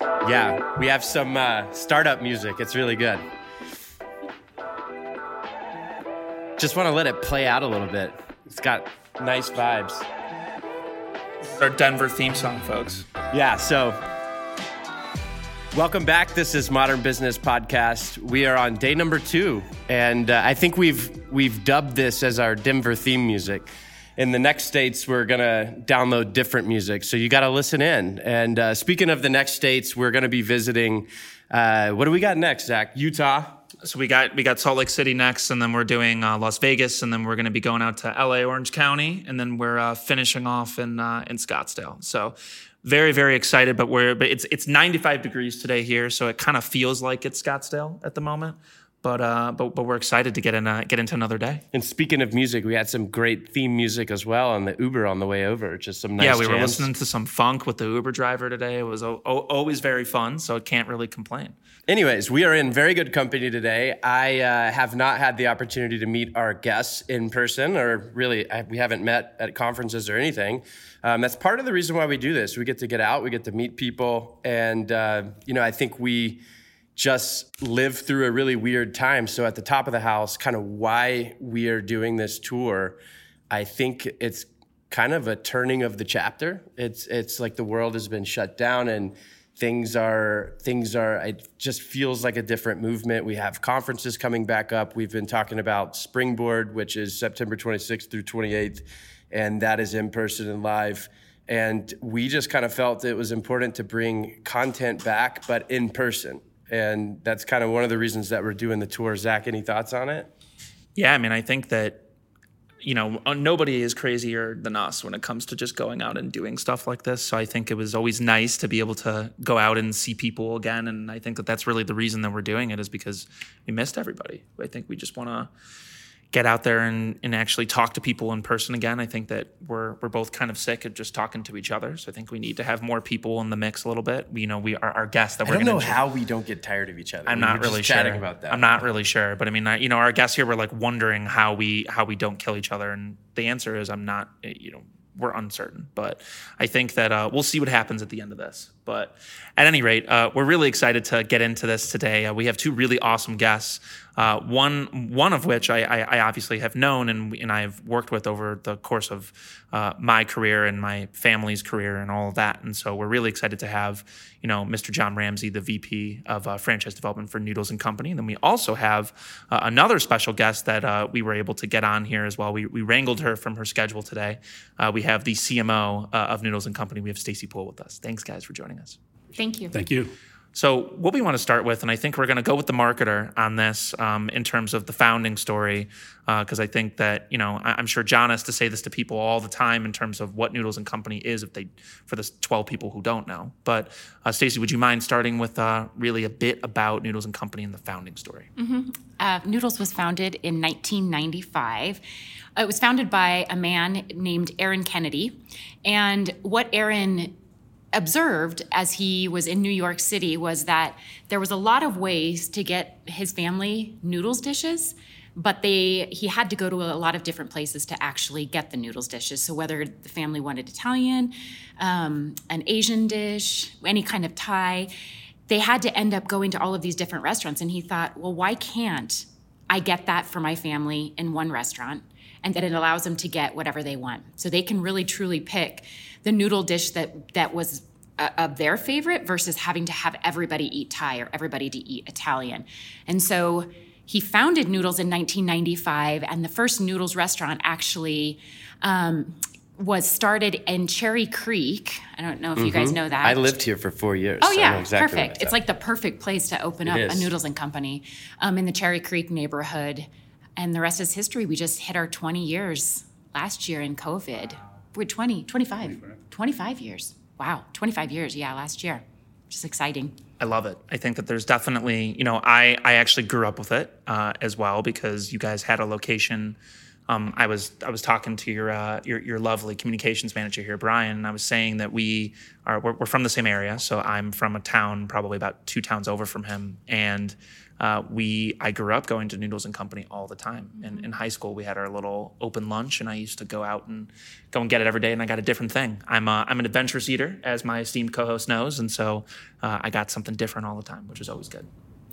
Yeah, we have some uh, startup music. It's really good. Just want to let it play out a little bit. It's got nice vibes. Our Denver theme song, folks. Yeah, so welcome back. This is Modern Business Podcast. We are on day number two, and uh, I think we've we've dubbed this as our Denver theme music. In the next states, we're gonna download different music, so you got to listen in. And uh, speaking of the next states, we're gonna be visiting. Uh, what do we got next, Zach? Utah. So we got we got Salt Lake City next, and then we're doing uh, Las Vegas, and then we're going to be going out to L.A. Orange County, and then we're uh, finishing off in uh, in Scottsdale. So very very excited, but we're but it's it's 95 degrees today here, so it kind of feels like it's Scottsdale at the moment. But uh, but but we're excited to get in uh, get into another day. And speaking of music, we had some great theme music as well on the Uber on the way over. Just some nice. yeah, we were listening to some funk with the Uber driver today. It was o- o- always very fun, so I can't really complain. Anyways, we are in very good company today. I uh, have not had the opportunity to meet our guests in person, or really, I, we haven't met at conferences or anything. Um, that's part of the reason why we do this. We get to get out, we get to meet people, and uh, you know, I think we just lived through a really weird time. So at the top of the house, kind of why we are doing this tour, I think it's kind of a turning of the chapter. It's it's like the world has been shut down and things are things are it just feels like a different movement. We have conferences coming back up. We've been talking about Springboard, which is September 26th through 28th, and that is in person and live. And we just kind of felt it was important to bring content back, but in person. And that's kind of one of the reasons that we're doing the tour. Zach, any thoughts on it? Yeah, I mean, I think that you know uh, nobody is crazier than us when it comes to just going out and doing stuff like this. So I think it was always nice to be able to go out and see people again, and I think that that's really the reason that we're doing it is because we missed everybody. I think we just want to get out there and, and actually talk to people in person again. I think that we're we're both kind of sick of just talking to each other. So I think we need to have more people in the mix a little bit. You know, we are our guests that I we're don't going know how we don't get tired of each other. I'm We not really sure. about that. I'm not really sure, but I mean, I, you know, our guests here were like wondering how we how we don't kill each other, and the answer is I'm not. eh, You know, we're uncertain, but I think that uh, we'll see what happens at the end of this. But at any rate, uh, we're really excited to get into this today. Uh, we have two really awesome guests. Uh, one one of which I, I, I obviously have known and and I've worked with over the course of uh, my career and my family's career and all of that. And so we're really excited to have you know Mr. John Ramsey, the VP of uh, franchise development for Noodles and Company. And then we also have uh, another special guest that uh, we were able to get on here as well. We, we wrangled her from her schedule today. Uh, we have the CMO uh, of Noodles and Company. We have Stacey Pool with us. Thanks, guys, for joining us. Thank you. Thank you. So, what we want to start with, and I think we're going to go with the marketer on this um, in terms of the founding story, because I think that you know I- I'm sure John has to say this to people all the time in terms of what Noodles and Company is, if they for the 12 people who don't know. But uh, Stacey, would you mind starting with uh, really a bit about Noodles and Company and the founding story? Uh, Noodles was founded in 1995. It was founded by a man named Aaron Kennedy. And what Aaron observed as he was in New York City was that there was a lot of ways to get his family noodles dishes but they he had to go to a lot of different places to actually get the noodles dishes. So whether the family wanted italian um, an asian dish any kind of thai they had to end up going to all of these different restaurants. And he thought well why can't i get that for my family in one restaurant and that it allows them to get whatever they want so they can really truly pick the noodle dish that that was uh, of their favorite versus having to have everybody eat Thai or everybody to eat Italian. And so he founded Noodles in 1995, and the first Noodles restaurant actually um, was started in Cherry Creek. I don't know if you guys know that. Mm-hmm. I lived here for four years. Oh so I know yeah, exactly perfect. it's It's like the perfect place to open up a. Noodles and Company um, in the Cherry Creek neighborhood, and the rest is history. We just hit our 20 years last year in COVID. We're 20, 25, 25 years. Wow, 25 years. Yeah, last year. Just exciting. I love it. I think that there's definitely, you know, I I actually grew up with it uh, as well because you guys had a location um, I was I was talking to your, uh, your your lovely communications manager here, Brian, and I was saying that we are we're, we're, from the same area. So I'm from a town probably about two towns over from him, and uh, we I grew up going to Noodles and Company all the time. And in high school, we had our little open lunch, and I used to go out and go and get it every day. And I got a different thing. I'm a, I'm an adventurous eater, as my esteemed co-host knows, and so uh, I got something different all the time, which is always good.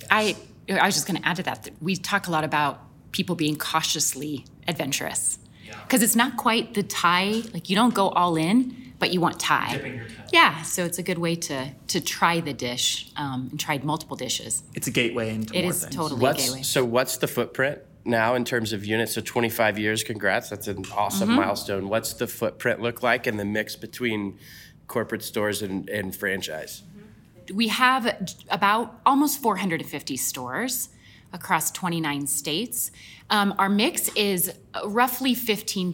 I I was just going to add to that. We talk a lot about people being cautiously adventurous because yeah. it's not quite the Thai. Like you don't go all in but you want Thai. Yeah, so it's a good way to to try the dish um, and try multiple dishes. It's a gateway into It more is things. totally what's, a gateway. So what's the footprint now in terms of units? So 25 years, congrats. That's an awesome Mm-hmm. milestone. What's the footprint look like and the mix between corporate stores and, and franchise? we have about almost 450 stores across 29 states. Um, our mix is roughly 15%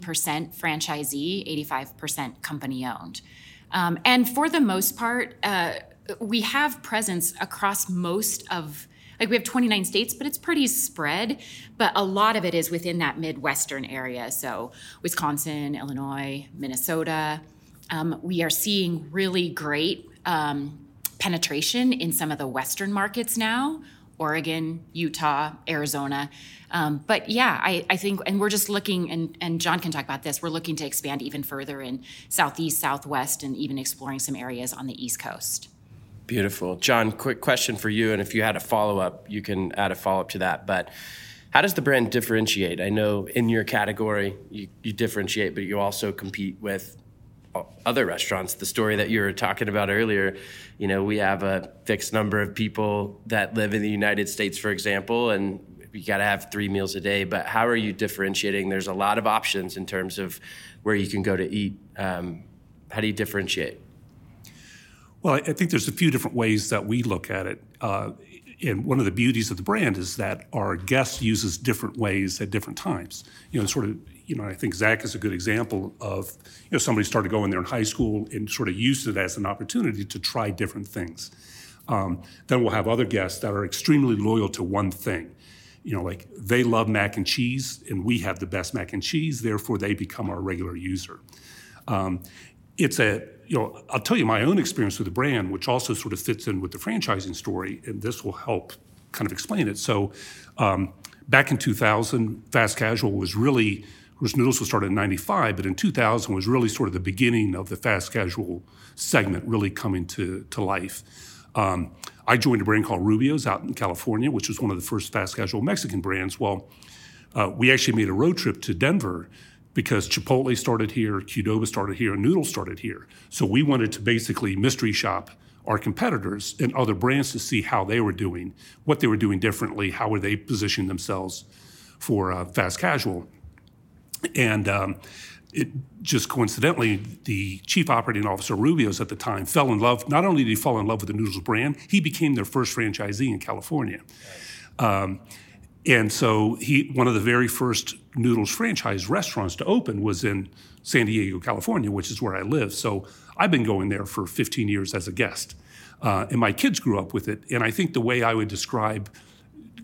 franchisee, 85% company owned. Um, and for the most part, uh, we have presence across most of like we have 29 states but it's pretty spread but a lot of it is within that midwestern area so wisconsin illinois minnesota um, we are seeing really great um, penetration in some of the Western markets now Oregon, Utah, Arizona. Um, but yeah, I, I, think, and we're just looking, and, and John can talk about this, we're looking to expand even further in Southeast, Southwest, and even exploring some areas on the East Coast. Beautiful. John, quick question for you. And if you had a follow up, you can add a follow up to that. But how does the brand differentiate? I know in your category, you, you differentiate, but you also compete with other restaurants. The story that you were talking about earlier, you know, we have a fixed number of people that live in the United States, for example, and you got to have three meals a day. But how are you differentiating? There's a lot of options in terms of where you can go to eat. Um, how do you differentiate? Well, I think there's a few different ways that we look at it. Uh, and one of the beauties of the brand is that our guest uses different ways at different times. You know, sort of, you know, I think Zach is a good example of, you know, somebody started going there in high school and sort of used it as an opportunity to try different things. Um, then we'll have other guests that are extremely loyal to one thing. You know, like they love mac and cheese, and we have the best mac and cheese, therefore they become our regular user. Um, it's a you know, I'll tell you my own experience with the brand, which also sort of fits in with the franchising story, and this will help kind of explain it. So, um, back in 2000, fast casual was really, Noodles was started in 95, but in 2000 was really sort of the beginning of the fast casual segment really coming to, to life. Um, I joined a brand called Rubio's out in California, which was one of the first fast casual Mexican brands. Well, uh, we actually made a road trip to Denver because Chipotle started here, Qdoba started here, and Noodle started here. So we wanted to basically mystery shop our competitors and other brands to see how they were doing, what they were doing differently, how were they positioning themselves for uh, fast casual. And um, it just coincidentally, the chief operating officer Rubio's at the time fell in love. Not only did he fall in love with the Noodles brand, he became their first franchisee in California. Um, and so he, one of the very first Noodles franchise restaurants to open was in San Diego, California, which is where I live. So I've been going there for 15 years as a guest. Uh, and my kids grew up with it. And I think the way I would describe,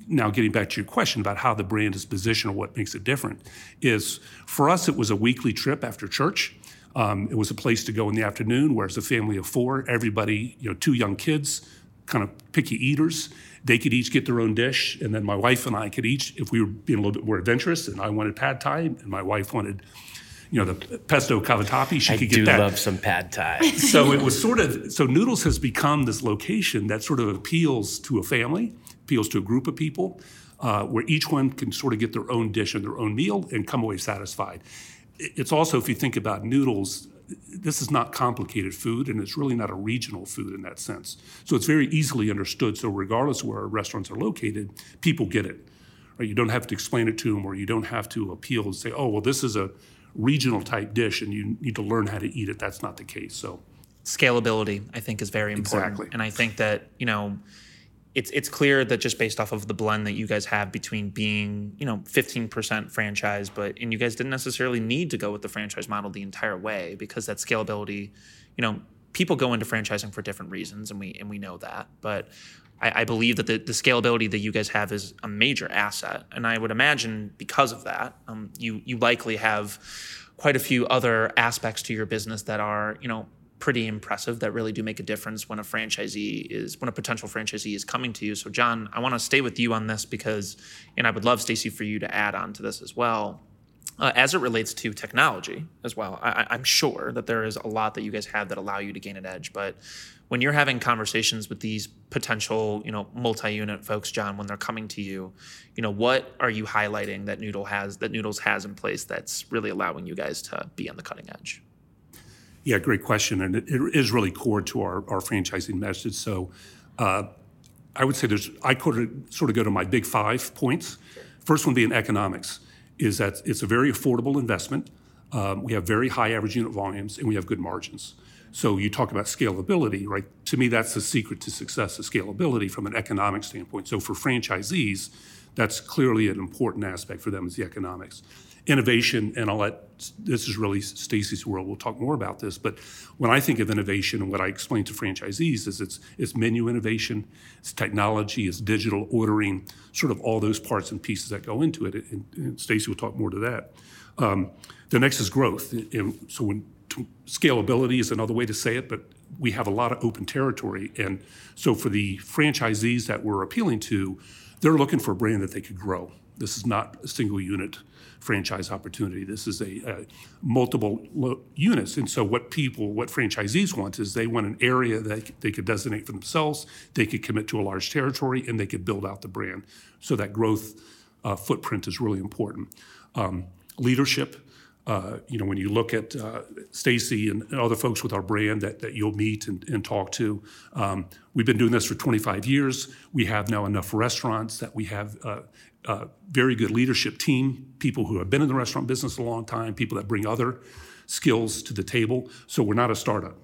now getting back to your question about how the brand is positioned or what makes it different, is for us, it was a weekly trip after church. Um, it was a place to go in the afternoon, where as a family of four, everybody, you know, two young kids, kind of picky eaters, they could each get their own dish, and then my wife and I could each, if we were being a little bit more adventurous, and I wanted pad thai, and my wife wanted, you know, the pesto cavatappi, she I could do get that. love some pad thai. so it was sort of so Noodles has become this location that sort of appeals to a family, appeals to a group of people, uh, where each one can sort of get their own dish and their own meal and come away satisfied. It's also, if you think about noodles, this is not complicated food and it's really not a regional food in that sense. So it's very easily understood. So regardless of where our restaurants are located, people get it. Right? You don't have to explain it to them or you don't have to appeal and say, oh, well, this is a regional type dish and you need to learn how to eat it. That's not the case. So scalability, I think, is very important. Exactly. And I think that, you know, it's it's clear that just based off of the blend that you guys have between being you know 15% franchise but and you guys didn't necessarily need to go with the franchise model the entire way because that scalability you know people go into franchising for different reasons, and we and we know that. But I, I believe that the, the scalability that you guys have is a major asset, and I would imagine because of that, um, you you likely have quite a few other aspects to your business that are you know pretty impressive that really do make a difference when a franchisee is when a potential franchisee is coming to you. So John, I want to stay with you on this because and I would love Stacey for you to add on to this as well. Uh, as it relates to technology as well, I, I'm sure that there is a lot that you guys have that allow you to gain an edge. But when you're having conversations with these potential, you know, multi-unit folks, John, when they're coming to you, you know, what are you highlighting that Noodle has that Noodles has in place that's really allowing you guys to be on the cutting edge? Yeah, great question, and it, it is really core to our, our franchising message. So, uh, I would say there's I could sort of go to my big five points. First one being economics is that it's a very affordable investment. Um, we have very high average unit volumes, and we have good margins. So you talk about scalability, right? To me, that's the secret to success: is scalability from an economic standpoint. So for franchisees, that's clearly an important aspect for them is the economics innovation, and I'll let this is really Stacey's world. We'll talk more about this, but when I think of innovation and what I explain to franchisees is it's it's menu innovation, it's technology, it's digital ordering, sort of all those parts and pieces that go into it. And, and Stacey will talk more to that. Um, the next is growth. And so when scalability is another way to say it, but we have a lot of open territory, and so for the franchisees that we're appealing to, they're looking for a brand that they could grow. This is not a single unit franchise opportunity. This is a, a multiple lo- units. And so what people, what franchisees want is they want an area that they could designate for themselves, they could commit to a large territory, and they could build out the brand. So that growth uh, footprint is really important. Um, leadership. Uh, you know, when you look at uh, Stacey and, other folks with our brand that, that you'll meet and, and talk to, um, we've been doing this for 25 years. We have now enough restaurants that we have uh, a very good leadership team, people who have been in the restaurant business a long time, people that bring other skills to the table. So we're not a startup.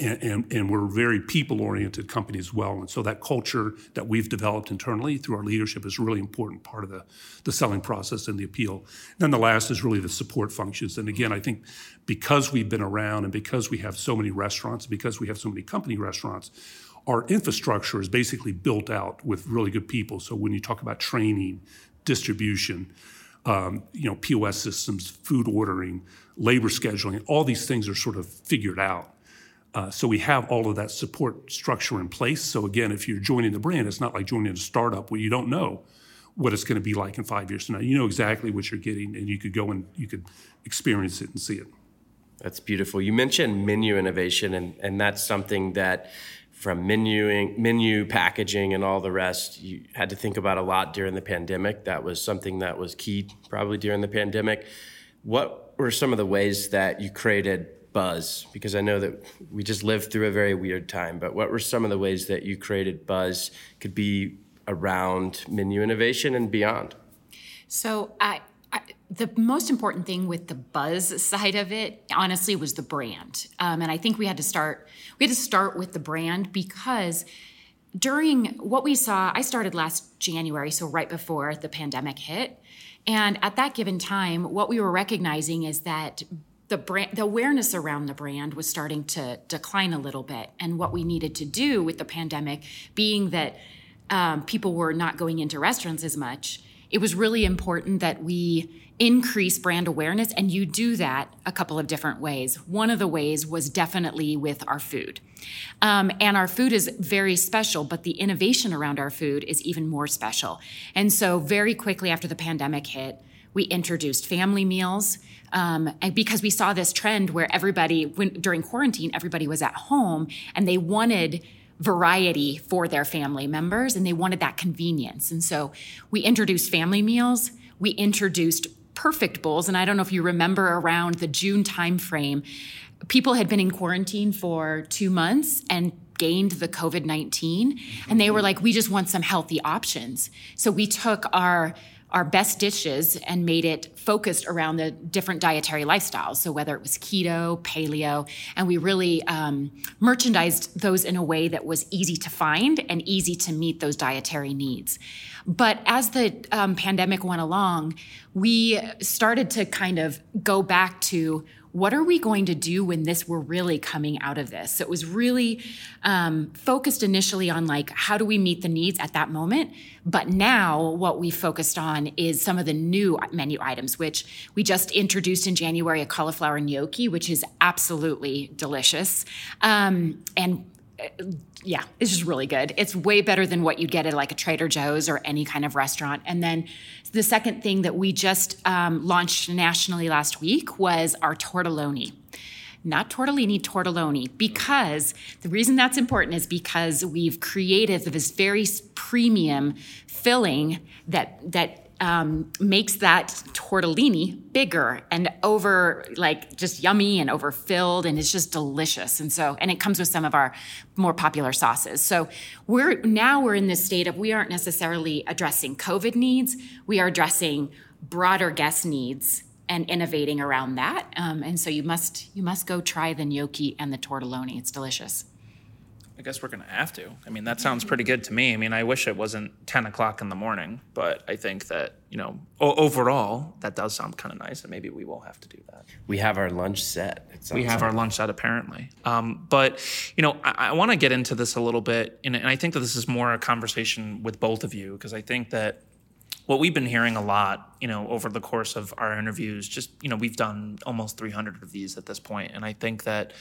And, and, and, we're a very people oriented company as well. And so that culture that we've developed internally through our leadership is a really important part of the, the selling process and the appeal. And Then the last is really the support functions. And again, I think because we've been around and because we have so many restaurants, because we have so many company restaurants, our infrastructure is basically built out with really good people. So when you talk about training, distribution, um, you know, POS systems, food ordering, labor scheduling, all these things are sort of figured out. Uh, so we have all of that support structure in place. So again, if you're joining the brand, it's not like joining a startup where you don't know what it's going to be like in five years from now. You know exactly what you're getting, and you could go and you could experience it and see it. That's beautiful. You mentioned menu innovation, and, and that's something that from menuing, menu packaging, and all the rest, you had to think about a lot during the pandemic. That was something that was key probably during the pandemic. What were some of the ways that you created buzz? Because I know that we just lived through a very weird time, but what were some of the ways that you created buzz could be around menu innovation and beyond? So I, the most important thing with the buzz side of it, honestly, was the brand. Um, and I think we had to start. We had to start with the brand because during what we saw, I started last January, so right before the pandemic hit. And at that given time, what we were recognizing is that the brand, the awareness around the brand was starting to decline a little bit. And what we needed to do with the pandemic, being that um, people were not going into restaurants as much, it was really important that we increase brand awareness, and you do that a couple of different ways. One of the ways was definitely with our food. Um, and our food is very special, but the innovation around our food is even more special. And so, very quickly after the pandemic hit, we introduced family meals. Um, and because we saw this trend where everybody, when, during quarantine, everybody was at home and they wanted variety for their family members and they wanted that convenience. And so we introduced family meals, we introduced perfect bowls and I don't know if you remember around the June timeframe people had been in quarantine for 2 months and gained the COVID 19. And they were like, we just want some healthy options. So we took our our best dishes and made it focused around the different dietary lifestyles. So whether it was keto, paleo, and we really um, merchandised those in a way that was easy to find and easy to meet those dietary needs. But as the um, pandemic went along, we started to kind of go back to what are we going to do when this we're really coming out of this so it was really um, focused initially on like how do we meet the needs at that moment but now what we focused on is some of the new menu items which we just introduced in january a cauliflower gnocchi which is absolutely delicious um, and yeah, it's just really good. It's way better than what you'd get at like a Trader Joe's or any kind of restaurant. And then the second thing that we just um, launched nationally last week was our tortelloni. Not tortellini, tortelloni, because the reason that's important is because we've created this very premium filling that that um, makes that tortellini bigger and over like just yummy and overfilled and it's just delicious. And so and it comes with some of our more popular sauces. So we're now we're in this state of we aren't necessarily addressing covid needs. We are addressing broader guest needs and innovating around that. Um, and so you must you must go try the gnocchi and the tortelloni. It's delicious I guess we're going to have to. I mean, that sounds pretty good to me. I mean, I wish it wasn't 10 o'clock in the morning, but I think that, you know, o- overall, that does sound kind of nice, and maybe we will have to do that. We have our lunch set. We have our lunch set, apparently. Um, but, you know, I, I want to get into this a little bit, and, and I think that this is more a conversation with both of you, because I think that what we've been hearing a lot, you know, over the course of our interviews, just, you know, we've done almost 300 of these at this point, and I think that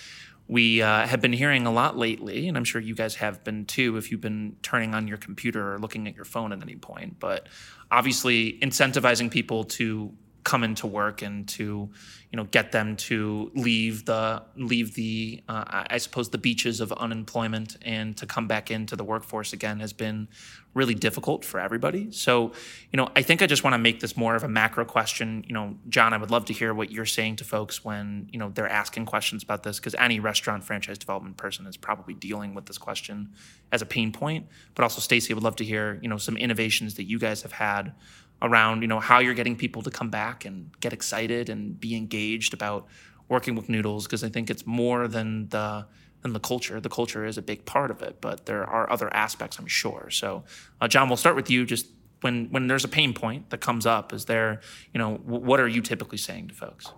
we uh, have been hearing a lot lately, and I'm sure you guys have been too if you've been turning on your computer or looking at your phone at any point. But obviously, incentivizing people to come into work and to you know get them to leave the leave the uh, I suppose the beaches of unemployment and to come back into the workforce again has been really difficult for everybody. So you know I think I just want to make this more of a macro question. You know, John, I would love to hear what you're saying to folks when you know they're asking questions about this because any restaurant franchise development person is probably dealing with this question as a pain point. But also, Stacey, I would love to hear you know some innovations that you guys have had around you know how you're getting people to come back and get excited and be engaged about working with noodles because I think it's more than the than the culture. The culture is a big part of it, but there are other aspects, I'm sure. So, uh, John, we'll start with you. Just when when there's a pain point that comes up, is there you know w- what are you typically saying to folks?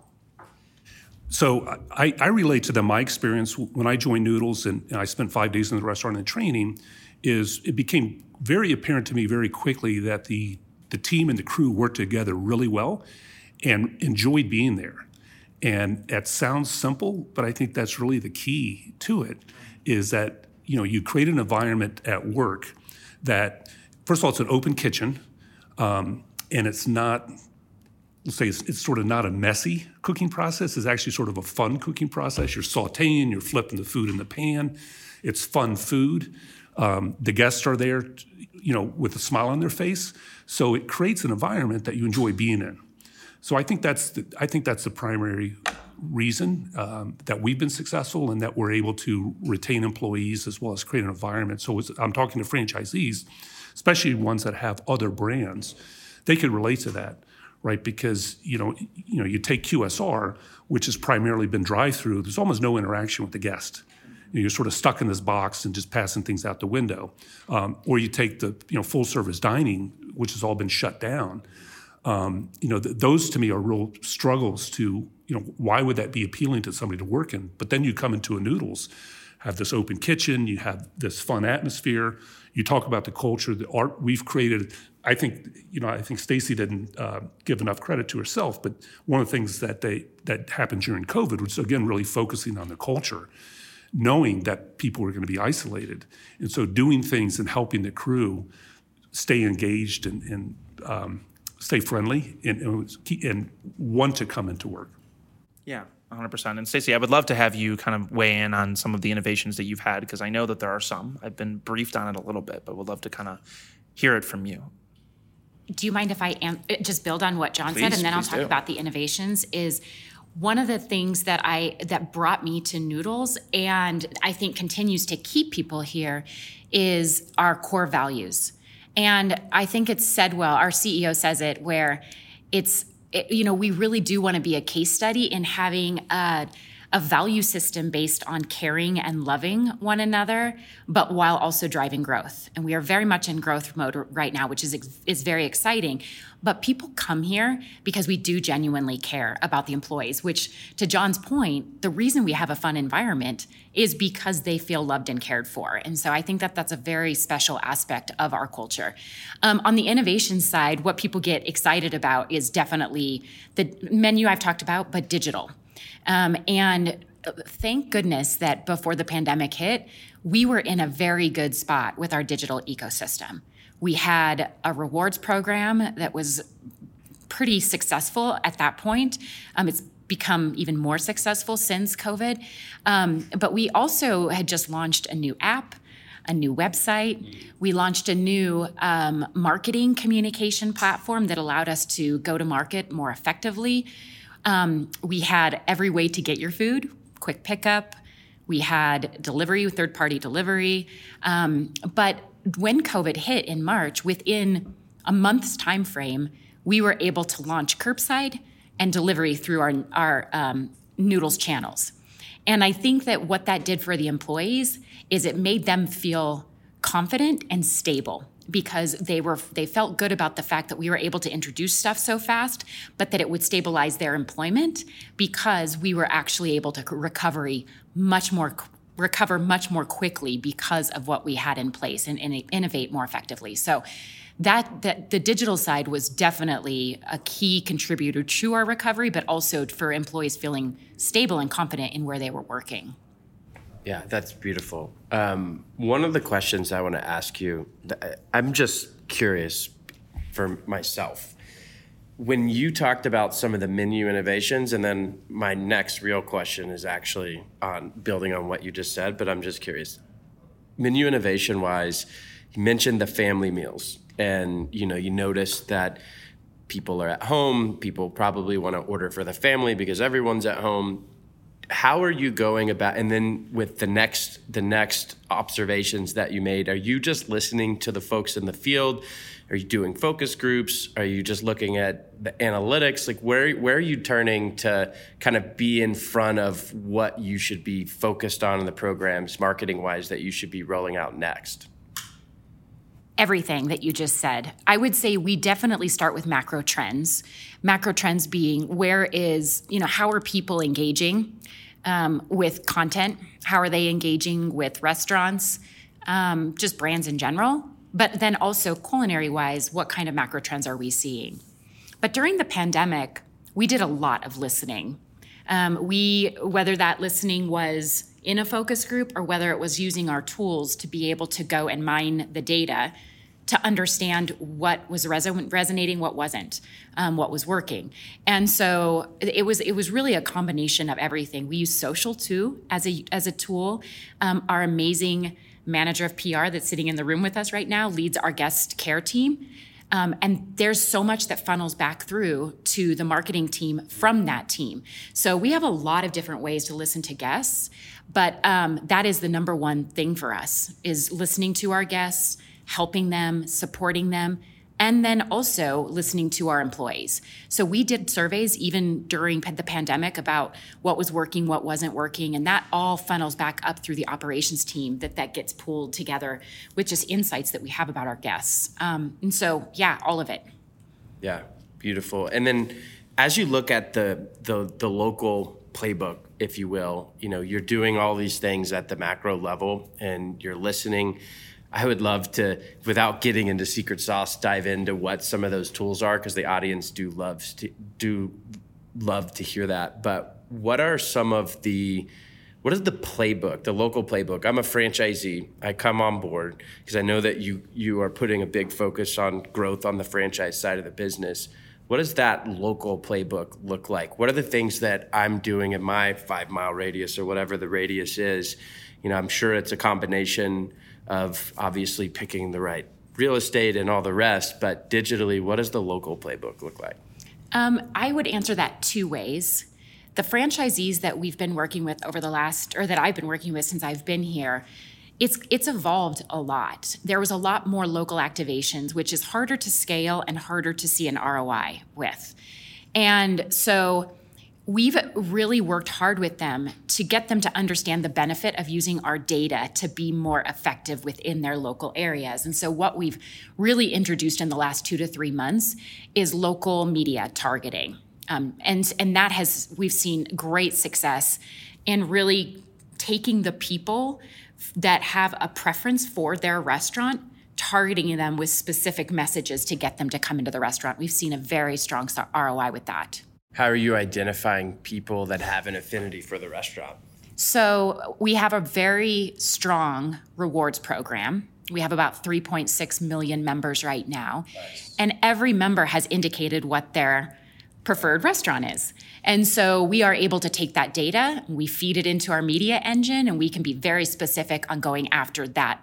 So I, I relate to them. My experience when I joined Noodles and, and I spent five days in the restaurant and training, is it became very apparent to me very quickly that the the team and the crew worked together really well and enjoyed being there. And that sounds simple, but I think that's really the key to it is that, you know, you create an environment at work that, first of all, it's an open kitchen um, and it's not, let's say it's, it's, sort of not a messy cooking process. It's actually sort of a fun cooking process. You're sauteing, you're flipping the food in the pan. It's fun food. Um, the guests are there, you know, with a smile on their face. So it creates an environment that you enjoy being in. So I think that's the, I think that's the primary reason um, that we've been successful and that we're able to retain employees as well as create an environment. So I'm talking to franchisees, especially ones that have other brands, they could relate to that, right? Because you know, you know, you take QSR, which has primarily been drive-through. There's almost no interaction with the guest you're sort of stuck in this box and just passing things out the window. Um, or you take the you know full service dining, which has all been shut down. Um, you know, th- those to me are real struggles to you know why would that be appealing to somebody to work in? But then you come into a Noodles, have this open kitchen, you have this fun atmosphere. You talk about the culture, the art we've created. I think you know I think Stacey didn't uh, give enough credit to herself, but one of the things that they that happened during COVID was again really focusing on the culture knowing that people were going to be isolated. And so doing things and helping the crew stay engaged and, and um, stay friendly and, and, and want to come into work. Yeah, 100%. And Stacey, I would love to have you kind of weigh in on some of the innovations that you've had because I know that there are some. I've been briefed on it a little bit, but would love to kind of hear it from you. Do you mind if I am, eh, just build on what John please, said and then I'll talk do. about the innovations is one of the things that I that brought me to noodles and I think continues to keep people here is our core values. And I think it's said well, our CEO says it where it's it, you know, we really do want to be a case study in having a a value system based on caring and loving one another, but while also driving growth. And we are very much in growth mode right now, which is, is very exciting. But people come here because we do genuinely care about the employees, which, to John's point, the reason we have a fun environment is because they feel loved and cared for. And so I think that that's a very special aspect of our culture. Um, on the innovation side, what people get excited about is definitely the menu I've talked about, but digital. Um, and thank goodness that before the pandemic hit, we were in a very good spot with our digital ecosystem. We had a rewards program that was pretty successful at that point. Um, it's become even more successful since COVID. Um, but we also had just launched a new app, a new website. We launched a new um, marketing communication platform that allowed us to go to market more effectively. Um, we had every way to get your food, quick pickup. We had delivery, third party delivery. Um, but when COVID hit in March, within a month's time frame, we were able to launch curbside and delivery through our, our um, noodles channels. And I think that what that did for the employees is it made them feel confident and stable because they were they felt good about the fact that we were able to introduce stuff so fast but that it would stabilize their employment because we were actually able to recovery much more recover much more quickly because of what we had in place and, and innovate more effectively. So that, that the digital side was definitely a key contributor to our recovery but also for employees feeling stable and confident in where they were working yeah, that's beautiful. Um, one of the questions I want to ask you, I'm just curious for myself. When you talked about some of the menu innovations, and then my next real question is actually on building on what you just said, but I'm just curious. Menu innovation wise, you mentioned the family meals, and you know, you noticed that people are at home. People probably want to order for the family because everyone's at home how are you going about and then with the next the next observations that you made are you just listening to the folks in the field? Are you doing focus groups? Are you just looking at the analytics? Like where where are you turning to kind of be in front of what you should be focused on in the programs marketing wise that you should be rolling out next? Everything that you just said. I would say we definitely start with macro trends. Macro trends being where is, you know, how are people engaging um, with content? How are they engaging with restaurants? Um, just brands in general. But then also culinary wise, what kind of macro trends are we seeing? But during the pandemic, we did a lot of listening. Um, we, whether that listening was in a focus group or whether it was using our tools to be able to go and mine the data to understand what was resonating, what wasn't, um, what was working. And so it was it was really a combination of everything. We use social too as a as a tool. Um, our amazing manager of PR that's sitting in the room with us right now leads our guest care team. Um, and there's so much that funnels back through to the marketing team from that team. So we have a lot of different ways to listen to guests, but um, that is the number one thing for us is listening to our guests, helping them, supporting them, and then also listening to our employees. So we did surveys even during the pandemic about what was working, what wasn't working, and that all funnels back up through the operations team that that gets pulled together with just insights that we have about our guests. Um, and so, yeah, all of it. Yeah, beautiful. And then as you look at the the, the local playbook if you will you know you're doing all these things at the macro level and you're listening I would love to, without getting into secret sauce, dive into what some of those tools are because the audience do love to do love to hear that. But what are some of the what is the playbook, the local playbook? I'm a franchisee. I come on board because I know that you you are putting a big focus on growth on the franchise side of the business. What does that local playbook look like? What are the things that I'm doing in my five mile radius or whatever the radius is? You know, I'm sure it's a combination of obviously picking the right real estate and all the rest, but digitally, what does the local playbook look like? Um, I would answer that two ways. The franchisees that we've been working with over the last, or that I've been working with since I've been here, it's it's evolved a lot. There was a lot more local activations, which is harder to scale and harder to see an ROI with. And so we've really worked hard with them to get them to understand the benefit of using our data to be more effective within their local areas. And so, what we've really introduced in the last two to three months is local media targeting. Um, and, and that has, we've seen great success in really taking the people that have a preference for their restaurant targeting them with specific messages to get them to come into the restaurant. We've seen a very strong ROI with that. How are you identifying people that have an affinity for the restaurant? So, we have a very strong rewards program. We have about 3.6 million members right now. Nice. And every member has indicated what their preferred restaurant is. And so we are able to take that data, we feed it into our media engine, and we can be very specific on going after that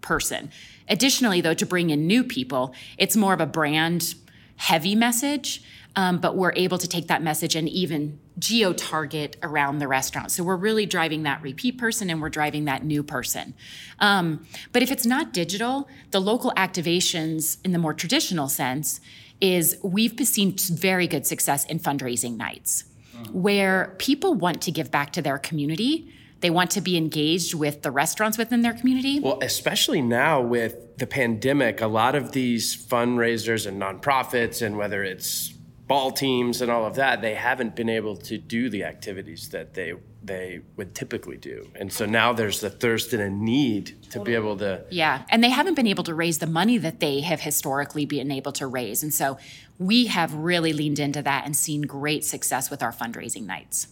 person. Additionally, though, to bring in new people, it's more of a brand heavy message, um, but we're able to take that message and even geo target around the restaurant. So we're really driving that repeat person and we're driving that new person. Um, but if it's not digital, the local activations in the more traditional sense is we've seen very good success in fundraising nights where people want to give back to their community. They want to be engaged with the restaurants within their community. Well, especially now with the pandemic, a lot of these fundraisers and nonprofits, and whether it's ball teams and all of that, they haven't been able to do the activities that they they would typically do. And so now there's the thirst and a need to be able to Yeah, and they haven't been able to raise the money that they have historically been able to raise. And so we have really leaned into that and seen great success with our fundraising nights.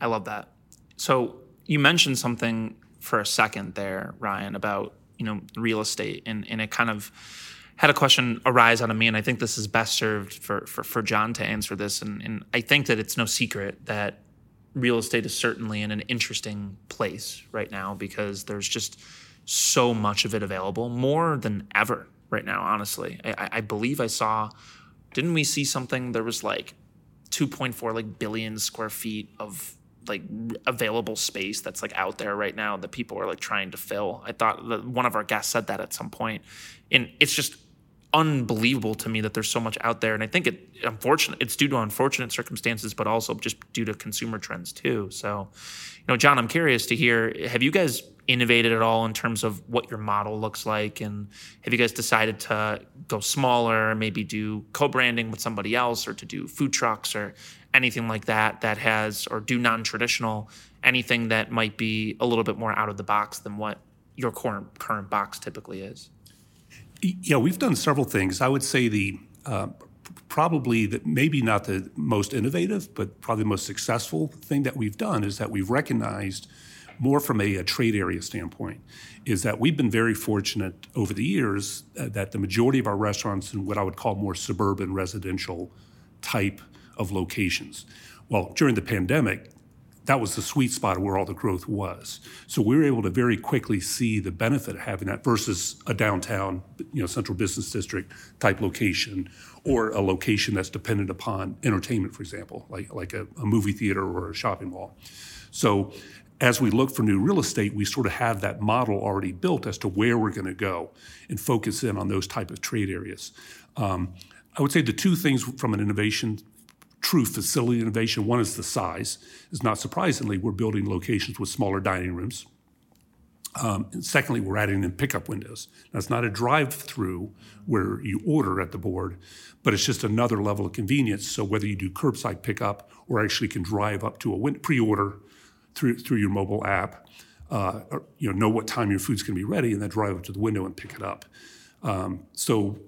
I love that. So you mentioned something for a second there, Ryan, about, you know, real estate and and it kind of had a question arise out of me, and I think this is best served for for, for John to answer this. And, and I think that it's no secret that real estate is certainly in an interesting place right now because there's just so much of it available, more than ever right now. Honestly, I, I believe I saw. Didn't we see something? There was like 2.4 like billion square feet of like available space that's like out there right now that people are like trying to fill. I thought that one of our guests said that at some point, and it's just unbelievable to me that there's so much out there. And I think it unfortunate it's due to unfortunate circumstances, but also just due to consumer trends too. So, you know, John, I'm curious to hear, have you guys innovated at all in terms of what your model looks like? And have you guys decided to go smaller, maybe do co-branding with somebody else or to do food trucks or anything like that that has or do non-traditional anything that might be a little bit more out of the box than what your current current box typically is? Yeah, we've done several things. I would say the uh, probably that maybe not the most innovative, but probably the most successful thing that we've done is that we've recognized more from a, a trade area standpoint is that we've been very fortunate over the years uh, that the majority of our restaurants in what I would call more suburban residential type of locations. Well, during the pandemic, that was the sweet spot of where all the growth was. So we were able to very quickly see the benefit of having that versus a downtown, you know, central business district type location or a location that's dependent upon entertainment, for example, like, like a, a movie theater or a shopping mall. So as we look for new real estate, we sort of have that model already built as to where we're going to go and focus in on those type of trade areas. Um, I would say the two things from an innovation true facility innovation. One is the size. Is not surprisingly, we're building locations with smaller dining rooms. Um, and secondly, we're adding in pickup windows. It's not a drive-through where you order at the board, but it's just another level of convenience. So whether you do curbside pickup or actually can drive up to a win- pre-order through through your mobile app, uh, or, you know, know what time your food's going to be ready, and then drive up to the window and pick it up. Um, so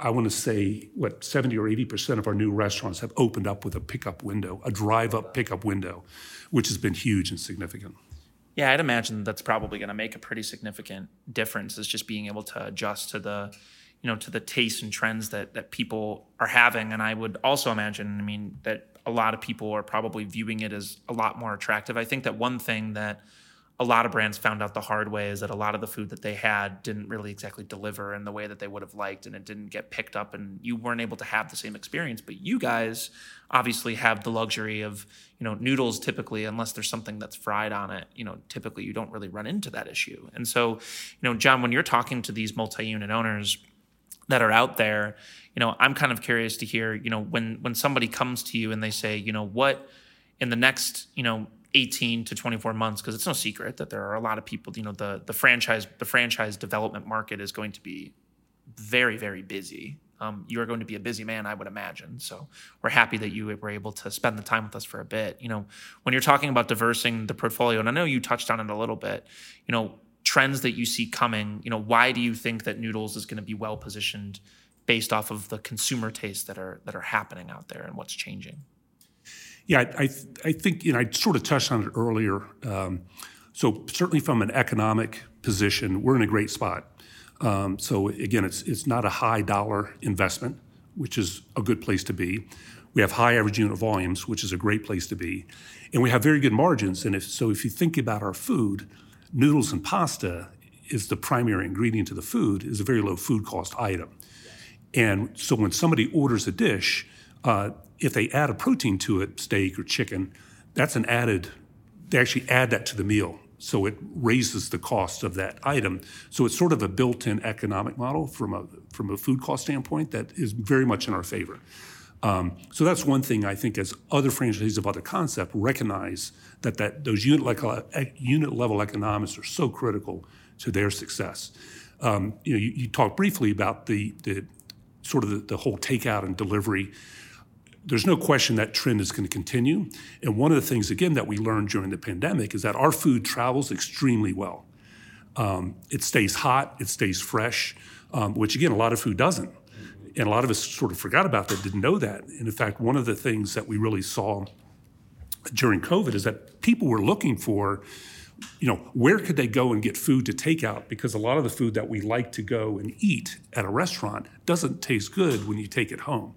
I want to say, what, 70 or 80% of our new restaurants have opened up with a pickup window, a drive up pickup window, which has been huge and significant. Yeah, I'd imagine that's probably going to make a pretty significant difference, is just being able to adjust to the, you know, to the tastes and trends that, that people are having. And I would also imagine, I mean, that a lot of people are probably viewing it as a lot more attractive. I think that one thing that, a lot of brands found out the hard way is that a lot of the food that they had didn't really exactly deliver in the way that they would have liked and it didn't get picked up and you weren't able to have the same experience. But you guys obviously have the luxury of you know noodles typically unless there's something that's fried on it you know typically you don't really run into that issue. And so you know john when you're talking to these multi-unit owners that are out there you know i'm kind of curious to hear you know when when somebody comes to you and they say you know what in the next, you know, 18 to 24 months, because it's no secret that there are a lot of people, you know, the the franchise the franchise development market is going to be very very busy. Um, you are going to be a busy man, I would imagine. So we're happy that you were able to spend the time with us for a bit. You know, when you're talking about diversing the portfolio, and I know you touched on it a little bit, you know, trends that you see coming, you know, why do you think that Noodles is going to be well positioned based off of the consumer tastes that are that are happening out there and what's changing? Yeah, I, I, I think you know I sort of touched on it earlier. Um, so certainly from an economic position, we're in a great spot. Um, so again, it's it's not a high dollar investment, which is a good place to be. We have high average unit volumes, which is a great place to be, and we have very good margins. And if so, if you think about our food, noodles and pasta is the primary ingredient to the food, is a very low food cost item. And so when somebody orders a dish, uh, if they add a protein to it, steak or chicken, that's an added, they actually add that to the meal. So it raises the cost of that item. So it's sort of a built-in economic model from a from a food cost standpoint that is very much in our favor. Um, so that's one thing I think as other franchisees of other concept recognize that that those unit level, unit level economics are so critical to their success. Um, you know, you, you talked briefly about the the sort of the, the whole takeout and delivery there's no question that trend is going to continue. And one of the things, again, that we learned during the pandemic is that our food travels extremely well. Um, it stays hot, it stays fresh, um, which again, a lot of food doesn't. And a lot of us sort of forgot about that, didn't know that. And in fact, one of the things that we really saw during COVID is that people were looking for, you know, where could they go and get food to take out? Because a lot of the food that we like to go and eat at a restaurant doesn't taste good when you take it home.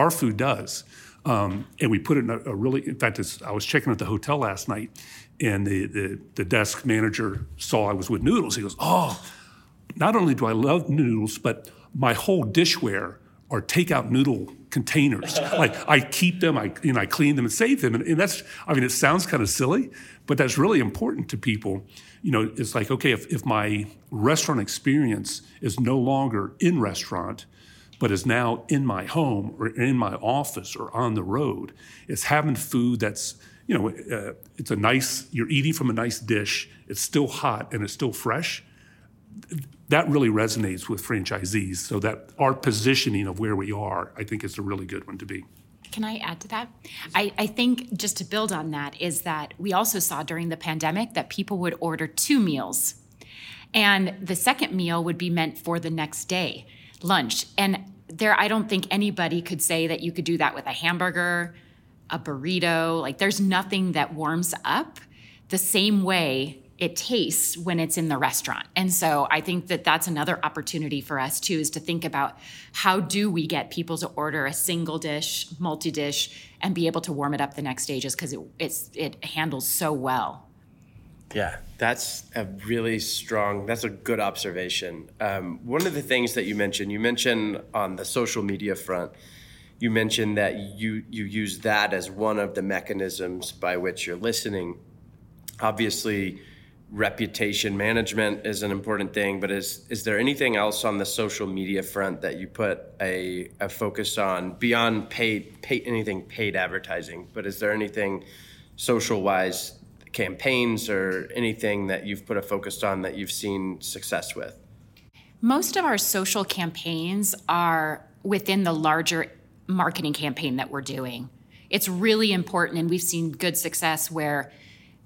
Our food does. Um, and we put it in a, a really, in fact, I was checking at the hotel last night and the, the, the, desk manager saw I was with noodles. He goes, Oh, not only do I love noodles, but my whole dishware are takeout noodle containers. like I keep them, I, you know, I clean them and save them. And, and that's, I mean, it sounds kind of silly, but that's really important to people. You know, it's like, okay, if, if my restaurant experience is no longer in restaurant, but is now in my home or in my office or on the road. It's having food that's, you know, uh, it's a nice, you're eating from a nice dish, it's still hot and it's still fresh. That really resonates with franchisees. So that our positioning of where we are, I think is a really good one to be. Can I add to that? I, I, think just to build on that is that we also saw during the pandemic that people would order two meals. And the second meal would be meant for the next day lunch. And there, I don't think anybody could say that you could do that with a hamburger, a burrito. Like, there's nothing that warms up the same way it tastes when it's in the restaurant. And so I think that that's another opportunity for us too is to think about how do we get people to order a single dish, multi-dish and be able to warm it up the next day just cuz it it handles so well. Yeah, that's a really strong, that's a good observation. Um, one of the things that you mentioned, you mentioned on the social media front, you mentioned that you, you use that as one of the mechanisms by which you're listening. Obviously, reputation management is an important thing, but is, is there anything else on the social media front that you put a, a focus on beyond paid, paid anything paid advertising? But is there anything social wise campaigns or anything that you've put a focus on that you've seen success with? Most of our social campaigns are within the larger marketing campaign that we're doing. It's really important, and we've seen good success where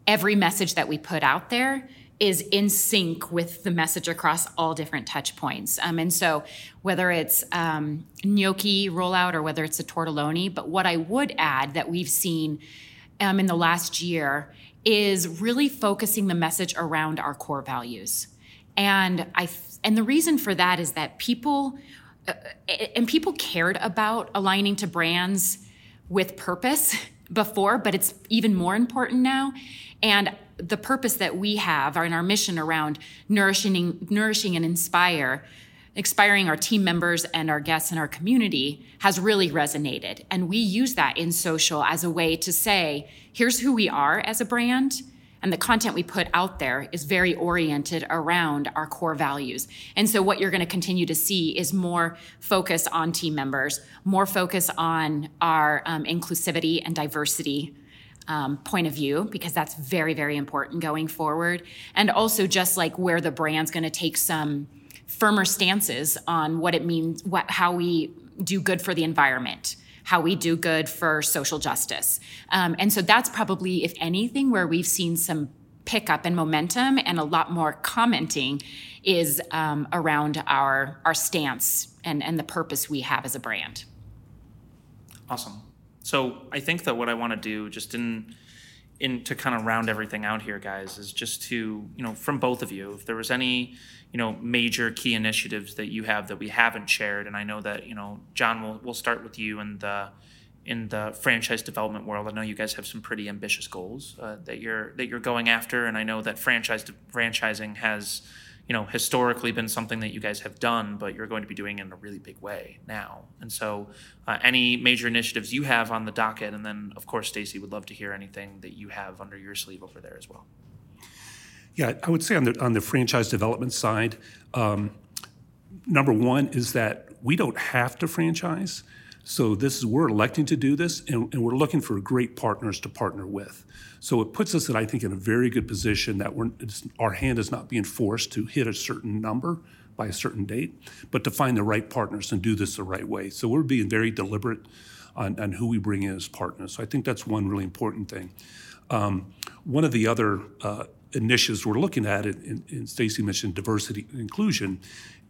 every message that we put out there is in sync with the message across all different touch points. Um, and so, whether it's um, gnocchi rollout or whether it's a tortelloni, but what I would add that we've seen um, in the last year is really focusing the message around our core values. And I and the reason for that is that people uh, and people cared about aligning to brands with purpose before, but it's even more important now. And the purpose that we have and our mission around nourishing nourishing and inspire inspiring our team members and our guests and our community has really resonated. And we use that in social as a way to say, here's who we are as a brand. And the content we put out there is very oriented around our core values. And so, what you're going to continue to see is more focus on team members, more focus on our um, inclusivity and diversity um, point of view because that's very, very important going forward. And also just like where the brand's going to take some firmer stances on what it means, what how we do good for the environment, how we do good for social justice. Um, and so that's probably, if anything, where we've seen some pickup and momentum and a lot more commenting is um, around our our stance and and the purpose we have as a brand. Awesome. So I think that what I want to do, just in in to kind of round everything out here, guys, is just to you know from both of you, if there was any you know major key initiatives that you have that we haven't shared, and I know that you know John, we'll we'll start with you and the in the franchise development world. I know you guys have some pretty ambitious goals uh, that you're that you're going after, and I know that franchise franchising has you know historically been something that you guys have done, but you're going to be doing in a really big way now. And so, uh, any major initiatives you have on the docket, and then of course, Stacey would love to hear anything that you have under your sleeve over there as well. Yeah, I would say on the on the franchise development side, um, number one is that we don't have to franchise. So this is we're electing to do this, and, and, we're looking for great partners to partner with. So it puts us, in, I think, in a very good position that our hand is not being forced to hit a certain number by a certain date, but to find the right partners and do this the right way. So we're being very deliberate on, on who we bring in as partners. So I think that's one really important thing. Um, one of the other uh, initiatives we're looking at, and, and Stacey mentioned diversity and inclusion,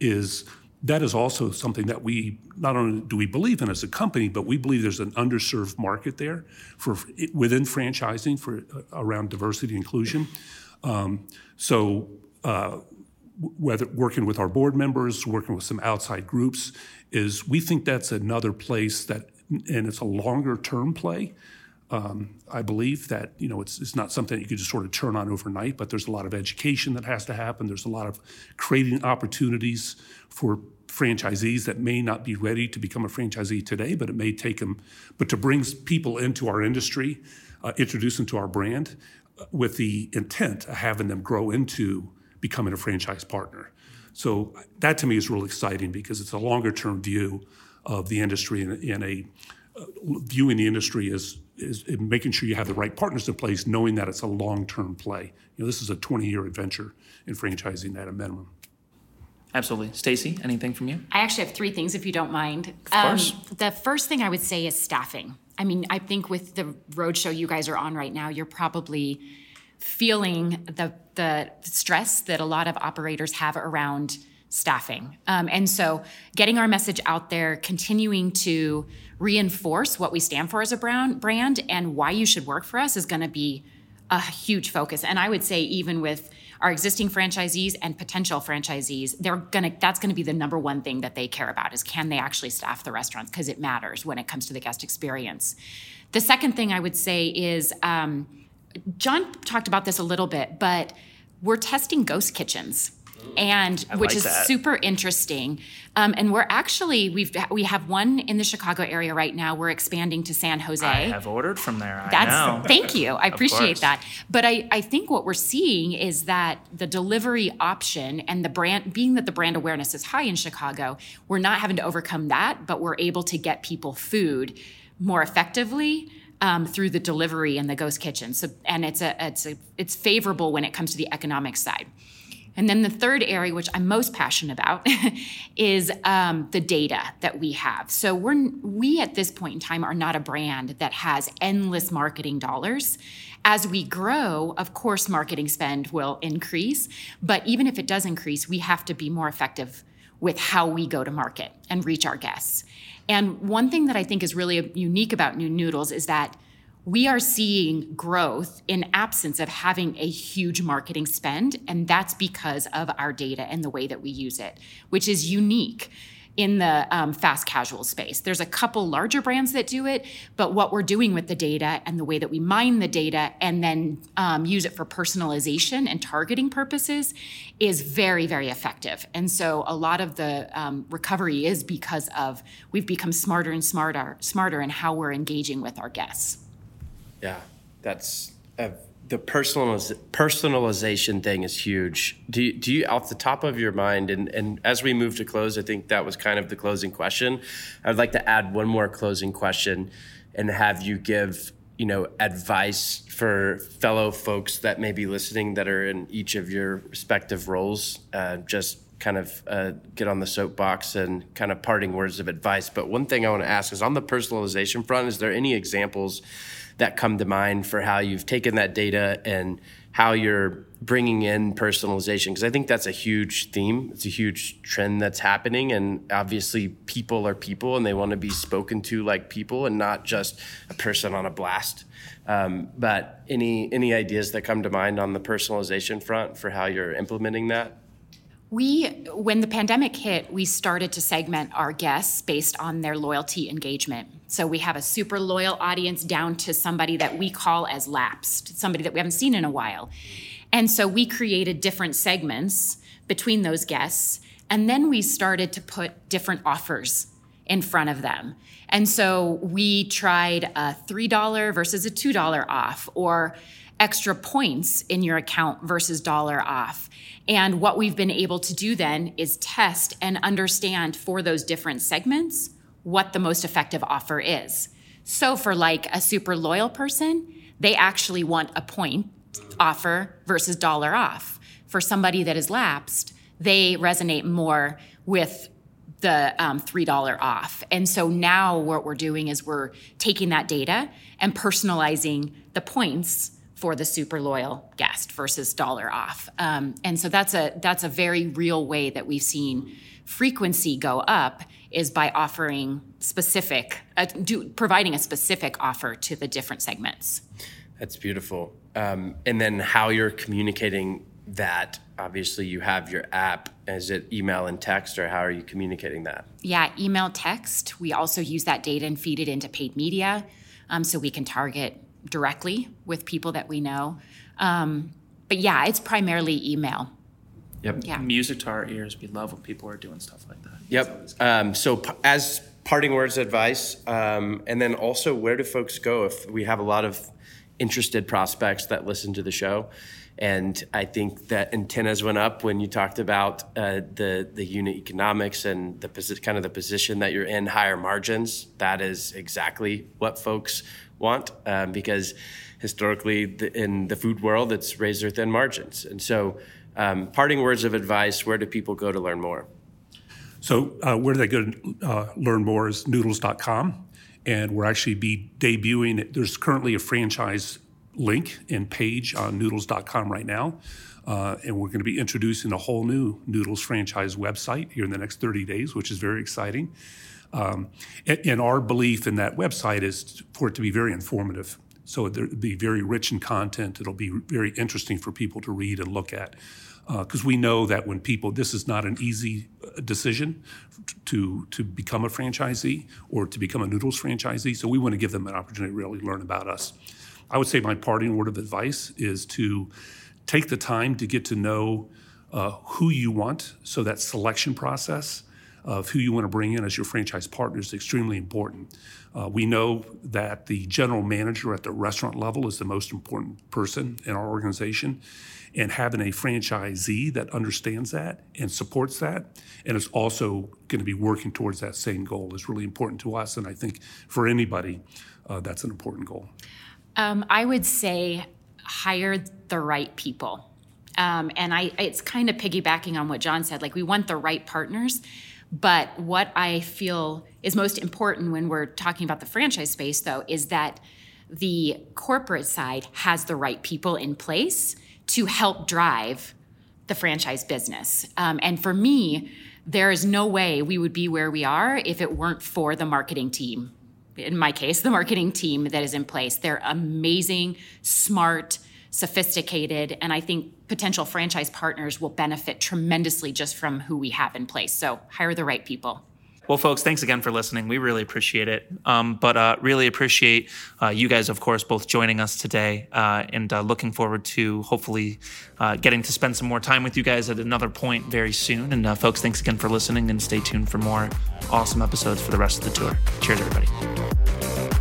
is that is also something that we not only do we believe in as a company, but we believe there's an underserved market there for within franchising for uh, around diversity inclusion. Um, so uh, whether working with our board members, working with some outside groups, is we think that's another place that, and it's a longer term play. Um, I believe that you know it's, it's not something you could just sort of turn on overnight, but there's a lot of education that has to happen. There's a lot of creating opportunities for franchisees that may not be ready to become a franchisee today, but it may take them, but to bring people into our industry, uh, introduce them to our brand uh, with the intent of having them grow into becoming a franchise partner. So that to me is really exciting because it's a longer term view of the industry and, and a uh, viewing the industry as is making sure you have the right partners in place, knowing that it's a long term play. You know, this is a 20 year adventure in franchising at a minimum. Absolutely. Stacey, anything from you? I actually have three things, if you don't mind. Of course. Um, the first thing I would say is staffing. I mean, I think with the roadshow you guys are on right now, you're probably feeling the the stress that a lot of operators have around staffing. Um, and so, getting our message out there, continuing to reinforce what we stand for as a brand, brand and why you should work for us is going to be a huge focus. And I would say, even with our existing franchisees and potential franchisees, they're gonna that's gonna be the number one thing that they care about is can they actually staff the restaurants because it matters when it comes to the guest experience. The second thing I would say is um, John talked about this a little bit, but we're testing ghost kitchens and I which like is that. super interesting. Um, and we're actually we've we have one in the Chicago area right now. We're expanding to San Jose. I have ordered from there. That's thank you. I appreciate that. But I I think what we're seeing is that the delivery option and the brand being that the brand awareness is high in Chicago, we're not having to overcome that, but we're able to get people food more effectively. Um, through the delivery and the ghost kitchen, so and it's a it's a it's favorable when it comes to the economic side. And then the third area, which I'm most passionate about, is um, the data that we have. So we're we at this point in time are not a brand that has endless marketing dollars. As we grow, of course, marketing spend will increase. But even if it does increase, we have to be more effective with how we go to market and reach our guests. And one thing that I think is really unique about New Noodles is that we are seeing growth in absence of having a huge marketing spend and that's because of our data and the way that we use it which is unique in the um, fast casual space. There's a couple larger brands that do it but what we're doing with the data and the way that we mine the data and then um, use it for personalization and targeting purposes is very very effective. And so a lot of the um, recovery is because of we've become smarter and smarter smarter in how we're engaging with our guests yeah, that's uh, the personaliz- personalization thing is huge. Do you, do you, off the top of your mind, and, and as we move to close, I think that was kind of the closing question. I'd like to add one more closing question and have you give you know, advice for fellow folks that may be listening that are in each of your respective roles? Uh, just kind of uh, get on the soapbox and kind of parting words of advice. But one thing I want to ask is on the personalization front, is there any examples that come to mind for how you've taken that data and how you're bringing in personalization because I think that's a huge theme. It's a huge trend that's happening, and obviously, people are people, and they want to be spoken to like people, and not just a person on a blast. Um, but any any ideas that come to mind on the personalization front for how you're implementing that? We, when the pandemic hit, we started to segment our guests based on their loyalty engagement. So we have a super loyal audience down to somebody that we call as lapsed, somebody that we haven't seen in a while. And so we created different segments between those guests. And then we started to put different offers in front of them. And so we tried a $3 versus a $2 off, or extra points in your account versus dollar off. And what we've been able to do then is test and understand for those different segments what the most effective offer is. So for like a super loyal person, they actually want a point offer versus dollar off. For somebody that is lapsed, they resonate more with the um, $3 off. And so now what we're doing is we're taking that data and personalizing the points for the super loyal guest versus dollar off. Um, and so that's a that's a very real way that we've seen frequency go up is by offering specific uh, do, providing a specific offer to the different segments. That's beautiful. Um, and then how you're communicating that obviously you have your app is it email and text or how are you communicating that yeah email text we also use that data and feed it into paid media um, so we can target directly with people that we know. Um, but yeah, it's primarily email. Yep. Yeah. Music to our ears. We love when people are doing stuff like that. Yep. Um, so p- as parting words advice, um, and then also where do folks go if we have a lot of interested prospects that listen to the show? And I think that antennas went up when you talked about uh, the the unit economics and the posi- kind of the position that you're in, higher margins. That is exactly what folks want um, because historically the, in the food world it's razor thin margins. And so um, parting words of advice where do people go to learn more? So uh, where do they go to uh, learn more is noodles.com and we're actually be debuting there's currently a franchise link and page on noodles.com right now. Uh, and we're going to be introducing a whole new noodles franchise website here in the next 30 days which is very exciting um, and, our belief in that website is for it to be very informative. So it'll be very rich in content. It'll be very interesting for people to read and look at. Because uh, we know that when people, this is not an easy uh, decision to to become a franchisee or to become a Noodles franchisee. So we want to give them an opportunity to really learn about us. I would say my parting word of advice is to take the time to get to know uh, who you want. So that selection process of who you want to bring in as your franchise partner is extremely important. Uh, we know that the general manager at the restaurant level is the most important person in our organization. And having a franchisee that understands that and supports that, and is also going to be working towards that same goal, is really important to us. And I think for anybody, uh, that's an important goal. Um, I would say hire the right people. Um, and I, it's kind of piggybacking on what John said. Like we want the right partners, but what I feel is most important when we're talking about the franchise space, though, is that the corporate side has the right people in place to help drive the franchise business. Um, and for me, there is no way we would be where we are if it weren't for the marketing team. In my case, the marketing team that is in place. They're amazing, smart, sophisticated, and I think potential franchise partners will benefit tremendously just from who we have in place. So hire the right people. Well, folks, thanks again for listening. We really appreciate it. Um, but uh, really appreciate uh, you guys, of course, both joining us today uh, and uh, looking forward to hopefully uh, getting to spend some more time with you guys at another point very soon. And uh, folks, thanks again for listening and stay tuned for more awesome episodes for the rest of the tour. Cheers, everybody.